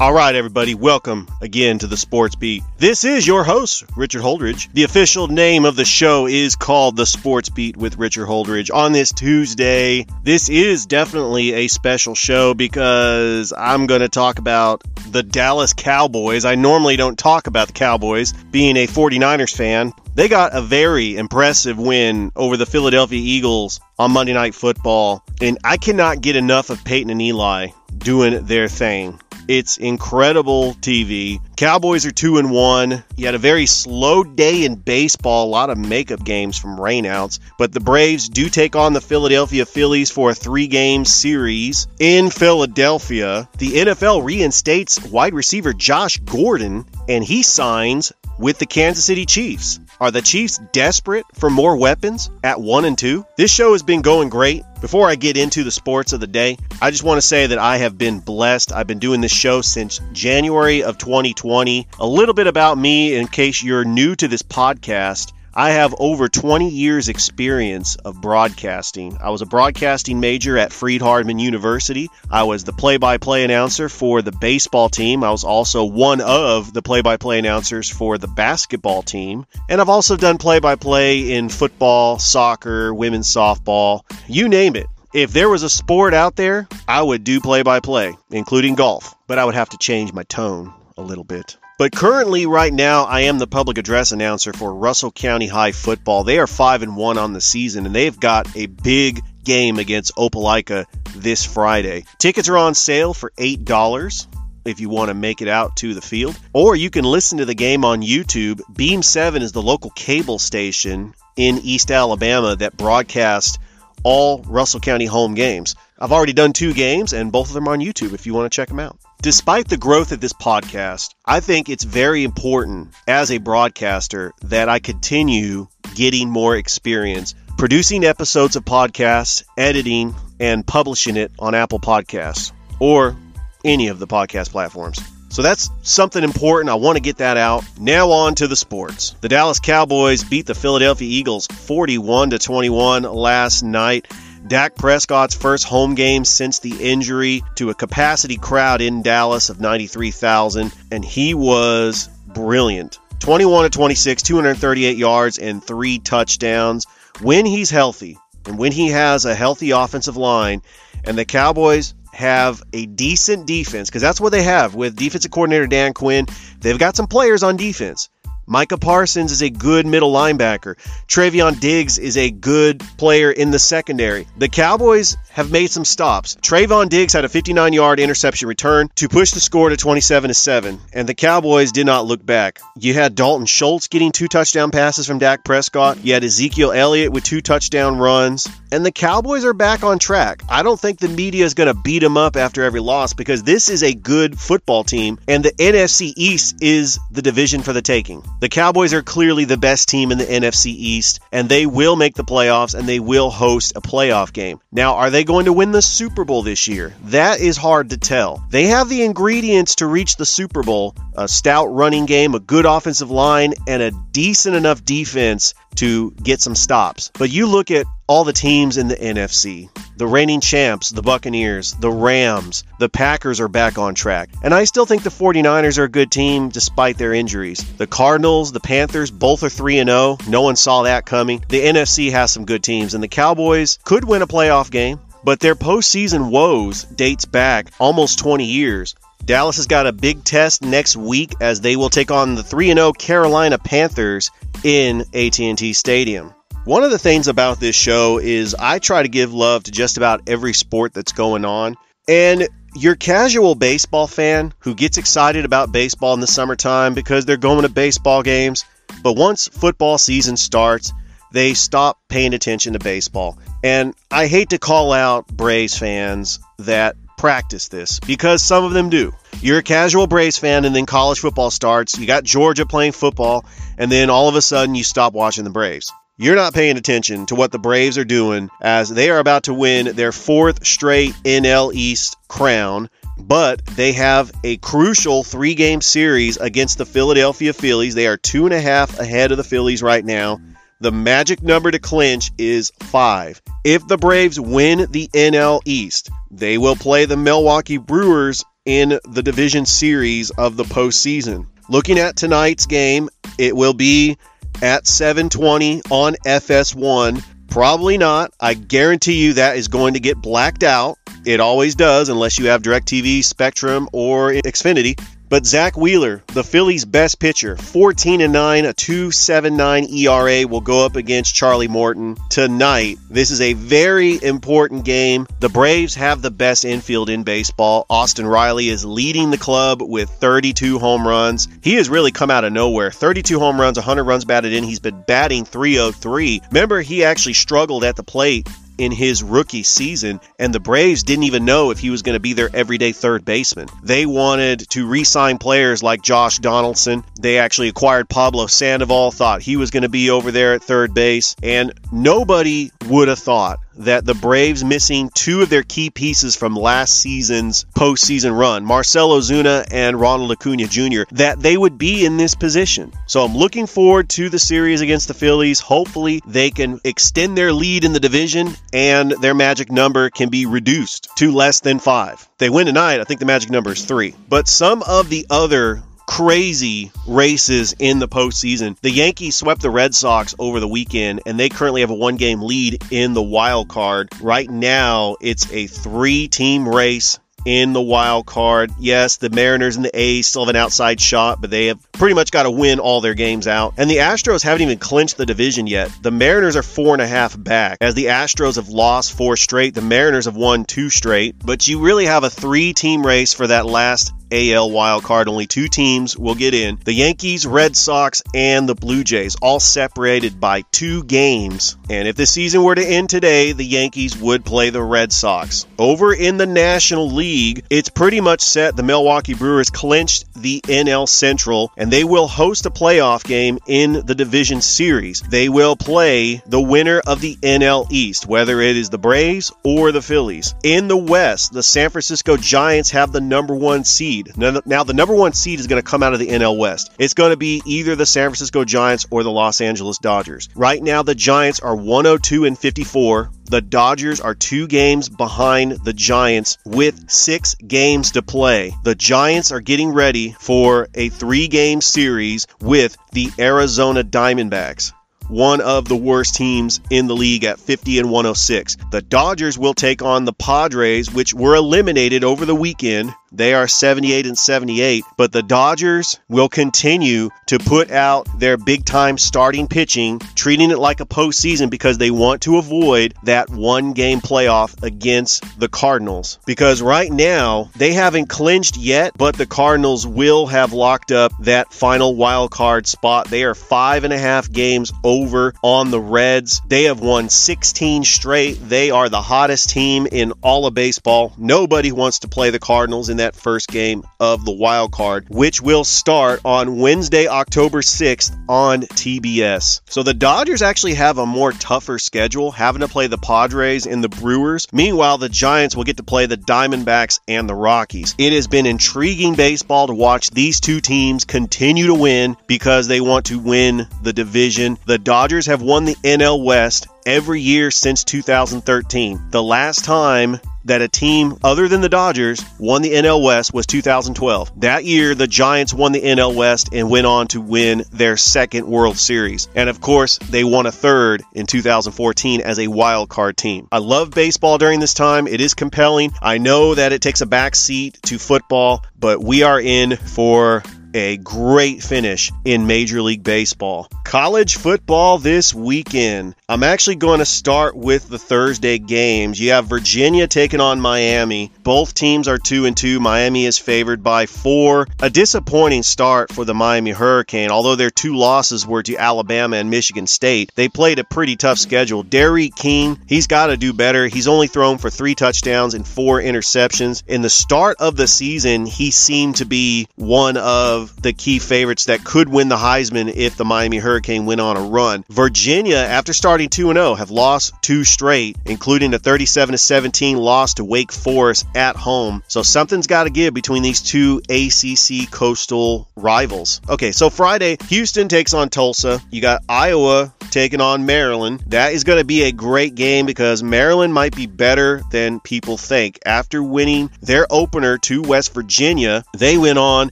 All right, everybody, welcome again to the Sports Beat. This is your host, Richard Holdridge. The official name of the show is called The Sports Beat with Richard Holdridge. On this Tuesday, this is definitely a special show because I'm going to talk about the Dallas Cowboys. I normally don't talk about the Cowboys, being a 49ers fan. They got a very impressive win over the Philadelphia Eagles on Monday Night Football, and I cannot get enough of Peyton and Eli doing their thing. It's incredible TV. Cowboys are two and one. You had a very slow day in baseball, a lot of makeup games from rainouts. But the Braves do take on the Philadelphia Phillies for a three-game series in Philadelphia. The NFL reinstates wide receiver Josh Gordon, and he signs with the Kansas City Chiefs. Are the Chiefs desperate for more weapons at 1 and 2? This show has been going great. Before I get into the sports of the day, I just want to say that I have been blessed. I've been doing this show since January of 2020. A little bit about me in case you're new to this podcast. I have over 20 years experience of broadcasting. I was a broadcasting major at Freed-Hardeman University. I was the play-by-play announcer for the baseball team. I was also one of the play-by-play announcers for the basketball team. And I've also done play-by-play in football, soccer, women's softball, you name it. If there was a sport out there, I would do play-by-play, including golf, but I would have to change my tone a little bit. But currently, right now, I am the public address announcer for Russell County High football. They are five and one on the season, and they've got a big game against Opelika this Friday. Tickets are on sale for eight dollars if you want to make it out to the field, or you can listen to the game on YouTube. Beam Seven is the local cable station in East Alabama that broadcasts all Russell County home games. I've already done two games, and both of them are on YouTube if you want to check them out. Despite the growth of this podcast, I think it's very important as a broadcaster that I continue getting more experience producing episodes of podcasts, editing, and publishing it on Apple Podcasts or any of the podcast platforms. So that's something important. I want to get that out. Now on to the sports. The Dallas Cowboys beat the Philadelphia Eagles 41 to 21 last night. Dak Prescott's first home game since the injury to a capacity crowd in Dallas of 93,000 and he was brilliant. 21 to 26, 238 yards and 3 touchdowns when he's healthy and when he has a healthy offensive line and the Cowboys have a decent defense because that's what they have with defensive coordinator Dan Quinn. They've got some players on defense. Micah Parsons is a good middle linebacker. Trevon Diggs is a good player in the secondary. The Cowboys have made some stops. Trevon Diggs had a 59 yard interception return to push the score to 27 to 7, and the Cowboys did not look back. You had Dalton Schultz getting two touchdown passes from Dak Prescott. You had Ezekiel Elliott with two touchdown runs, and the Cowboys are back on track. I don't think the media is going to beat them up after every loss because this is a good football team, and the NFC East is the division for the taking. The Cowboys are clearly the best team in the NFC East, and they will make the playoffs and they will host a playoff game. Now, are they going to win the Super Bowl this year? That is hard to tell. They have the ingredients to reach the Super Bowl a stout running game, a good offensive line, and a decent enough defense to get some stops. But you look at all the teams in the NFC the reigning champs, the Buccaneers, the Rams, the Packers are back on track. And I still think the 49ers are a good team despite their injuries. The Cardinals, the Panthers, both are 3 0. No one saw that coming. The NFC has some good teams, and the Cowboys could win a playoff game. But their postseason woes dates back almost 20 years. Dallas has got a big test next week as they will take on the 3 0 Carolina Panthers in AT&T Stadium. One of the things about this show is I try to give love to just about every sport that's going on. And your casual baseball fan who gets excited about baseball in the summertime because they're going to baseball games, but once football season starts, they stop paying attention to baseball. And I hate to call out Braves fans that practice this because some of them do. You're a casual Braves fan, and then college football starts. You got Georgia playing football, and then all of a sudden you stop watching the Braves. You're not paying attention to what the Braves are doing as they are about to win their fourth straight NL East crown but they have a crucial three game series against the Philadelphia Phillies. They are two and a half ahead of the Phillies right now. The magic number to clinch is five. If the Braves win the NL East, they will play the Milwaukee Brewers in the division series of the postseason. Looking at tonight's game, it will be at 7:20 on FS1. Probably not. I guarantee you that is going to get blacked out. It always does, unless you have DirecTV, Spectrum, or Xfinity. But Zack Wheeler, the Phillies' best pitcher, 14 and 9, a 2.79 ERA, will go up against Charlie Morton tonight. This is a very important game. The Braves have the best infield in baseball. Austin Riley is leading the club with 32 home runs. He has really come out of nowhere. 32 home runs, 100 runs batted in. He's been batting 303. Remember, he actually struggled at the plate in his rookie season, and the Braves didn't even know if he was going to be their everyday third baseman. They wanted to re sign players like Josh Donaldson. They actually acquired Pablo Sandoval, thought he was going to be over there at third base, and nobody would have thought that the Braves missing two of their key pieces from last season's postseason run, Marcell Ozuna and Ronald Acuna Jr., that they would be in this position. So I'm looking forward to the series against the Phillies. Hopefully, they can extend their lead in the division and their magic number can be reduced to less than five. They win tonight, I think the magic number is three. But some of the other crazy races in the postseason. The Yankees swept the Red Sox over the weekend, and they currently have a one game lead in the wild card. Right now, it's a three team race in the wild card. Yes, the Mariners and the A's still have an outside shot, but they have pretty much got to win all their games out. And the Astros haven't even clinched the division yet. The Mariners are four and a half back. As the Astros have lost four straight, the Mariners have won two straight. But you really have a three team race for that last AL wild card. Only two teams will get in the Yankees, Red Sox, and the Blue Jays, all separated by two games. And if the season were to end today, the Yankees would play the Red Sox. Over in the National League, it's pretty much set. The Milwaukee Brewers clinched the NL Central, and they will host a playoff game in the division series. They will play the winner of the NL East, whether it is the Braves or the Phillies. In the West, the San Francisco Giants have the number one seed seed. Now, the number one seed is going to come out of the NL West. It's going to be either the San Francisco Giants or the Los Angeles Dodgers. Right now, the Giants are 102 and 54. The Dodgers are two games behind the Giants with six games to play. The Giants are getting ready for a three game series with the Arizona Diamondbacks one of the worst teams in the league at 50 and 106. The Dodgers will take on the Padres, which were eliminated over the weekend they are 78 and 78, but the Dodgers will continue to put out their big time starting pitching, treating it like a postseason because they want to avoid that one game playoff against the Cardinals. Because right now, they haven't clinched yet, but the Cardinals will have locked up that final wild card spot. They are five and a half games over on the Reds. They have won 16 straight. They are the hottest team in all of baseball. Nobody wants to play the Cardinals in that first game of the wild card, which will start on Wednesday, October 6th on TBS. So the Dodgers actually have a more tougher schedule, having to play the Padres and the Brewers. Meanwhile, the Giants will get to play the Diamondbacks and the Rockies. It has been intriguing baseball to watch these two teams continue to win because they want to win the division. The Dodgers have won the NL West every year since 2013. The last time that a team other than the Dodgers won the NL West was 2012. That year, the Giants won the NL West and went on to win their second World Series. And of course, they won a third in 2014 as a wild card team. I love baseball during this time. It is compelling. I know that it takes a back seat to football, but we are in for a great finish in Major League Baseball. College football this weekend. I'm actually going to start with the Thursday games. You have Virginia taking on Miami. Both teams are 2 and 2. Miami is favored by 4. A disappointing start for the Miami Hurricane. Although their two losses were to Alabama and Michigan State, they played a pretty tough schedule. D'Eriq King, he's got to do better. He's only thrown for 3 touchdowns and 4 interceptions. In the start of the season, he seemed to be one of the key favorites that could win the Heisman if the Miami Hurricane went on a run. Virginia, after starting 2 0, have lost two straight, including a 37 17 loss to Wake Forest at home. So something's got to give between these two ACC coastal rivals. Okay, so Friday, Houston takes on Tulsa. You got Iowa taking on Maryland. That is going to be a great game because Maryland might be better than people think. After winning their opener to West Virginia, they went on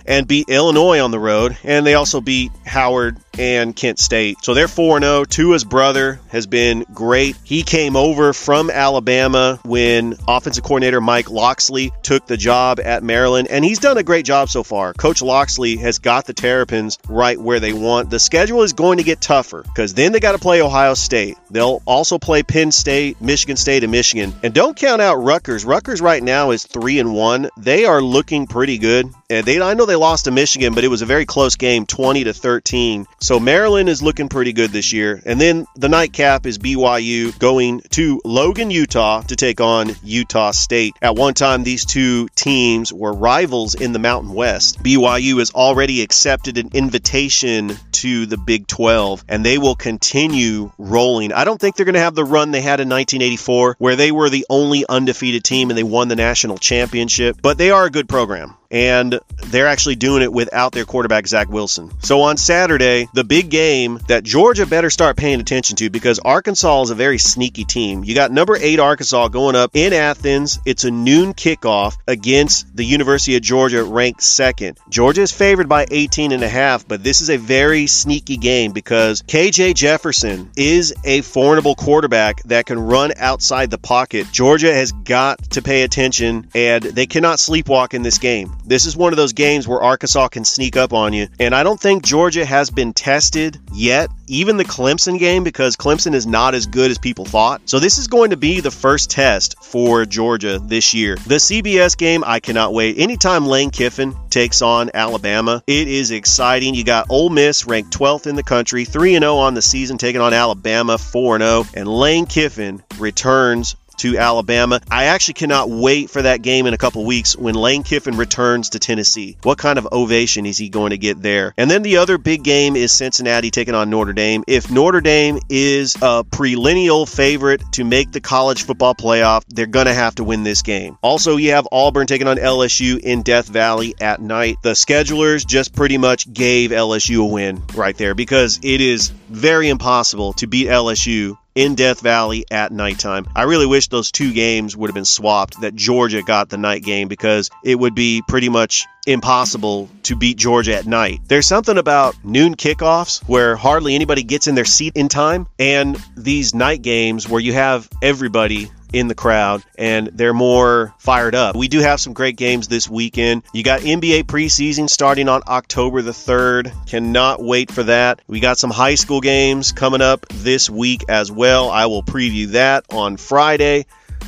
and beat Illinois on the road, and they also beat Howard and Kent State. So they're 4 0. Tua's brother has been great. He came over from Alabama when offensive coordinator Mike Locksley took the job at Maryland, and he's done a great job so far. Coach Locksley has got the Terrapins right where they want. The schedule is going to get tougher because then they got to play Ohio State. They'll also play Penn State, Michigan State, and Michigan. And don't count out Rutgers. Rutgers right now is 3 and 1. They are looking pretty good. And they I know they lost to Michigan, but it was a very close game, 20 to 13. So Maryland is looking pretty good this year. And then the nightcap is BYU going to Logan, Utah to take on Utah State. At one time, these two teams were rivals in the Mountain West. BYU has already accepted an invitation to the Big 12, and they will continue rolling. I don't think they're going to have the run they had in 1984, where they were the only undefeated team and they won the national championship, but they are a good program and they're actually doing it without their quarterback, Zach Wilson. So on Saturday, the big game that Georgia better start paying attention to because Arkansas is a very sneaky team. You got number eight Arkansas going up in Athens. It's a noon kickoff against the University of Georgia, ranked second. Georgia is favored by 18 and a half, but this is a very sneaky game because KJ Jefferson is a formidable quarterback that can run outside the pocket. Georgia has got to pay attention and they cannot sleepwalk in this game. This is one of those games where Arkansas can sneak up on you. And I don't think Georgia has been tested yet, even the Clemson game, because Clemson is not as good as people thought. So this is going to be the first test for Georgia this year. The CBS game, I cannot wait. Anytime Lane Kiffin takes on Alabama, it is exciting. You got Ole Miss ranked 12th in the country, 3 0 on the season, taking on Alabama 4 0. And Lane Kiffin returns to Alabama. I actually cannot wait for that game in a couple weeks when Lane Kiffin returns to Tennessee. What kind of ovation is he going to get there? And then the other big game is Cincinnati taking on Notre Dame. If Notre Dame is a preliminary favorite to make the college football playoff, they're going to have to win this game. Also, you have Auburn taking on LSU in Death Valley at night. The schedulers just pretty much gave LSU a win right there because it is very impossible to beat LSU in Death Valley at nighttime. I really wish those two games would have been swapped, that Georgia got the night game because it would be pretty much impossible to beat Georgia at night. There's something about noon kickoffs where hardly anybody gets in their seat in time, and these night games where you have everybody in the crowd and they're more fired up. We do have some great games this weekend. You got NBA preseason starting on October the 3rd. Cannot wait for that. We got some high school games coming up this week as well. I will preview that on Friday.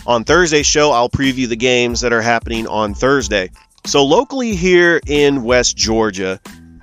On Thursday's show, I'll preview the games that are happening on Thursday. So, locally here in West Georgia,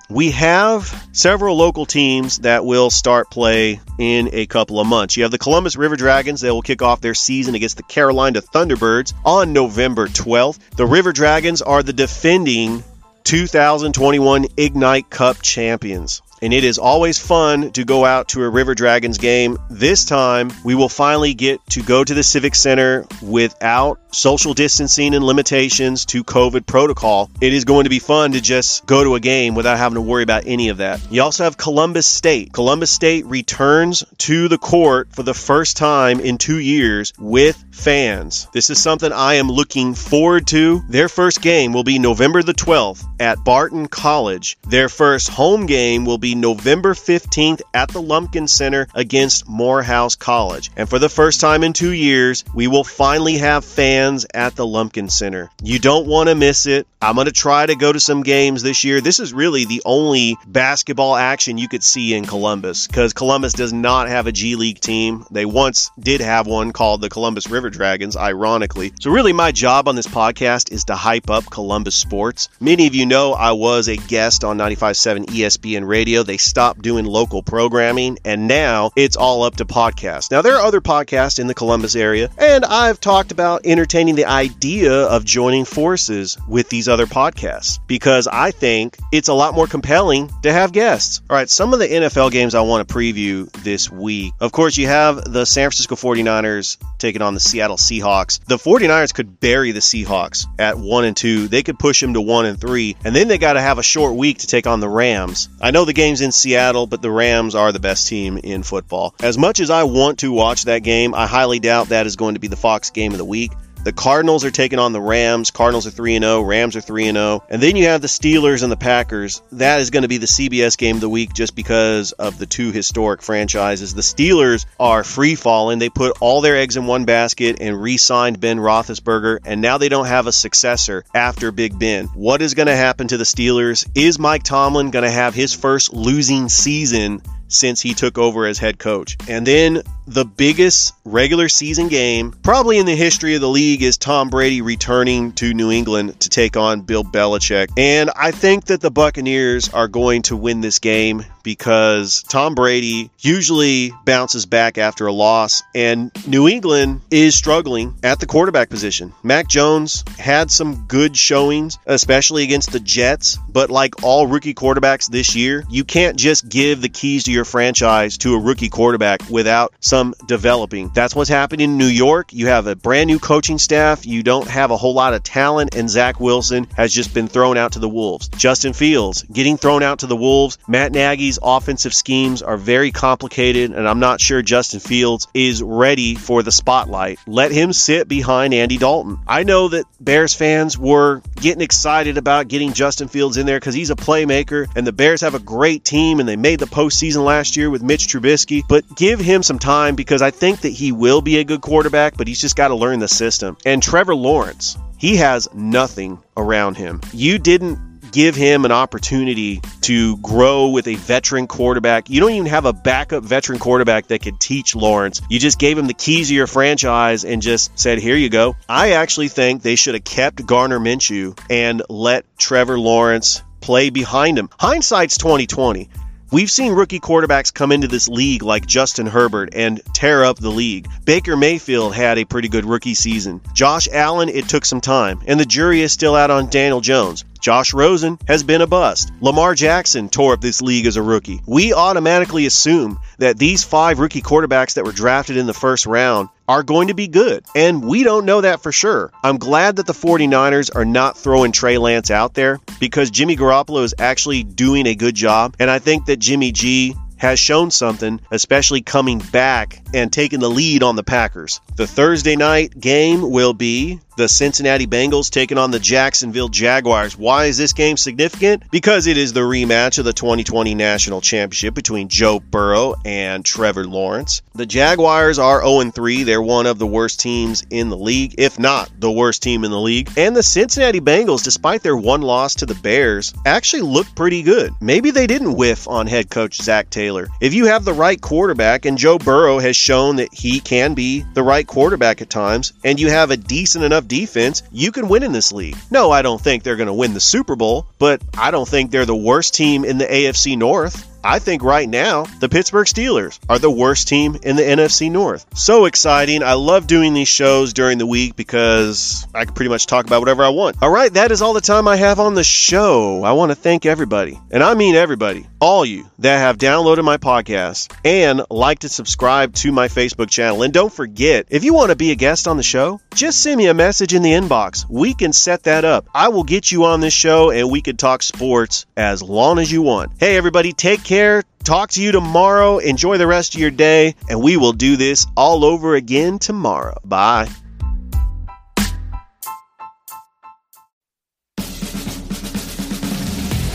we have several local teams that will start play in a couple of months. You have the Columbus River Dragons. They will kick off their season against the Carolina Thunderbirds on November 12th. The River Dragons are the defending 2021 Ignite Cup champions and it is always fun to go out to a River Dragons game. This time, we will finally get to go to the Civic Center without social distancing and limitations to COVID protocol. It is going to be fun to just go to a game without having to worry about any of that. You also have Columbus State. Columbus State returns to the court for the first time in two years with fans. This is something I am looking forward to. Their first game will be November the 12th at Barton College. Their first home game will be be November 15th at the Lumpkin Center against Morehouse College. And for the first time in two years, we will finally have fans at the Lumpkin Center. You don't want to miss it. I'm going to try to go to some games this year. This is really the only basketball action you could see in Columbus because Columbus does not have a G League team. They once did have one called the Columbus River Dragons, ironically. So, really, my job on this podcast is to hype up Columbus sports. Many of you know I was a guest on 95.7 ESPN radio. They stopped doing local programming, and now it's all up to podcasts. Now, there are other podcasts in the Columbus area, and I've talked about entertaining the idea of joining forces with these other podcasts because I think it's a lot more compelling to have guests. All right, some of the NFL games I want to preview this week. Of course, you have the San Francisco 49ers taking on the Seattle Seahawks. The 49ers could bury the Seahawks at 1 and 2. They could push them to 1 and 3, and then they got to have a short week to take on the Rams. I know the game's in Seattle, but the Rams are the best team in football. As much as I want to watch that game, I highly doubt that is going to be the Fox game of the week. The Cardinals are taking on the Rams. Cardinals are 3 0. Rams are 3 0. And then you have the Steelers and the Packers. That is going to be the CBS game of the week just because of the two historic franchises. The Steelers are free falling. They put all their eggs in one basket and re signed Ben Roethlisberger, and now they don't have a successor after Big Ben. What is going to happen to the Steelers? Is Mike Tomlin going to have his first losing season since he took over as head coach. And then the biggest regular season game, probably in the history of the league, is Tom Brady returning to New England to take on Bill Belichick. And I think that the Buccaneers are going to win this game because Tom Brady usually bounces back after a loss, and New England is struggling at the quarterback position. Mac Jones had some good showings, especially against the Jets, but like all rookie quarterbacks this year, you can't just give the keys to your franchise to a rookie quarterback without some developing. That's what's happening in New York. You have a brand new coaching staff, you don't have a whole lot of talent, and Zach Wilson has just been thrown out to the Wolves. Justin Fields getting thrown out to the Wolves. Matt Nagy's offensive schemes are very complicated, and I'm not sure Justin Fields is ready for the spotlight. Let him sit behind Andy Dalton. I know that Bears fans were getting excited about getting Justin Fields in there because he's a playmaker, and the Bears have a great team, and they made the postseason last year with Mitch Trubisky. But give him some time because I think that he will be a good quarterback, but he's just got to learn the system. And Trevor Lawrence, he has nothing around him. You didn't give him an opportunity to grow with a veteran quarterback. You don't even have a backup veteran quarterback that could teach Lawrence. You just gave him the keys of your franchise and just said, here you go. I actually think they should have kept Gardner Minshew and let Trevor Lawrence play behind him. Hindsight's 2020. We've seen rookie quarterbacks come into this league like Justin Herbert and tear up the league. Baker Mayfield had a pretty good rookie season. Josh Allen, it took some time, and the jury is still out on Daniel Jones. Josh Rosen has been a bust. Lamar Jackson tore up this league as a rookie. We automatically assume that these five rookie quarterbacks that were drafted in the first round are going to be good. And we don't know that for sure. I'm glad that the 49ers are not throwing Trey Lance out there because Jimmy Garoppolo is actually doing a good job. And I think that Jimmy G has shown something, especially coming back and taking the lead on the Packers. The Thursday night game will be the Cincinnati Bengals taking on the Jacksonville Jaguars. Why is this game significant? Because it is the rematch of the 2020 National Championship between Joe Burrow and Trevor Lawrence. The Jaguars are 0 3. They're one of the worst teams in the league, if not the worst team in the league. And the Cincinnati Bengals, despite their one loss to the Bears, actually look pretty good. Maybe they didn't whiff on head coach Zac Taylor. If you have the right quarterback, and Joe Burrow has shown that he can be the right quarterback at times, and you have a decent enough defense, you can win in this league. No, I don't think they're going to win the Super Bowl, but I don't think they're the worst team in the AFC North. I think right now the Pittsburgh Steelers are the worst team in the NFC North. So exciting. I love doing these shows during the week because I can pretty much talk about whatever I want. All right, that is all the time I have on the show. I want to thank everybody, and I mean everybody, all you that have downloaded my podcast and liked and subscribed to my Facebook channel. And don't forget, if you want to be a guest on the show, just send me a message in the inbox. We can set that up. I will get you on this show and we can talk sports as long as you want. Hey, everybody, take care care. Talk to you tomorrow. Enjoy the rest of your day. And we will do this all over again tomorrow. Bye.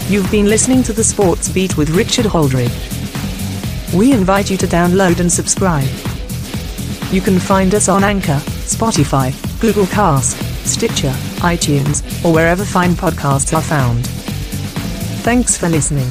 You've been listening to the Sports Beat with Richard Holdridge. We invite you to download and subscribe. You can find us on Anchor, Spotify, Google Cast, Stitcher, iTunes, or wherever fine podcasts are found. Thanks for listening.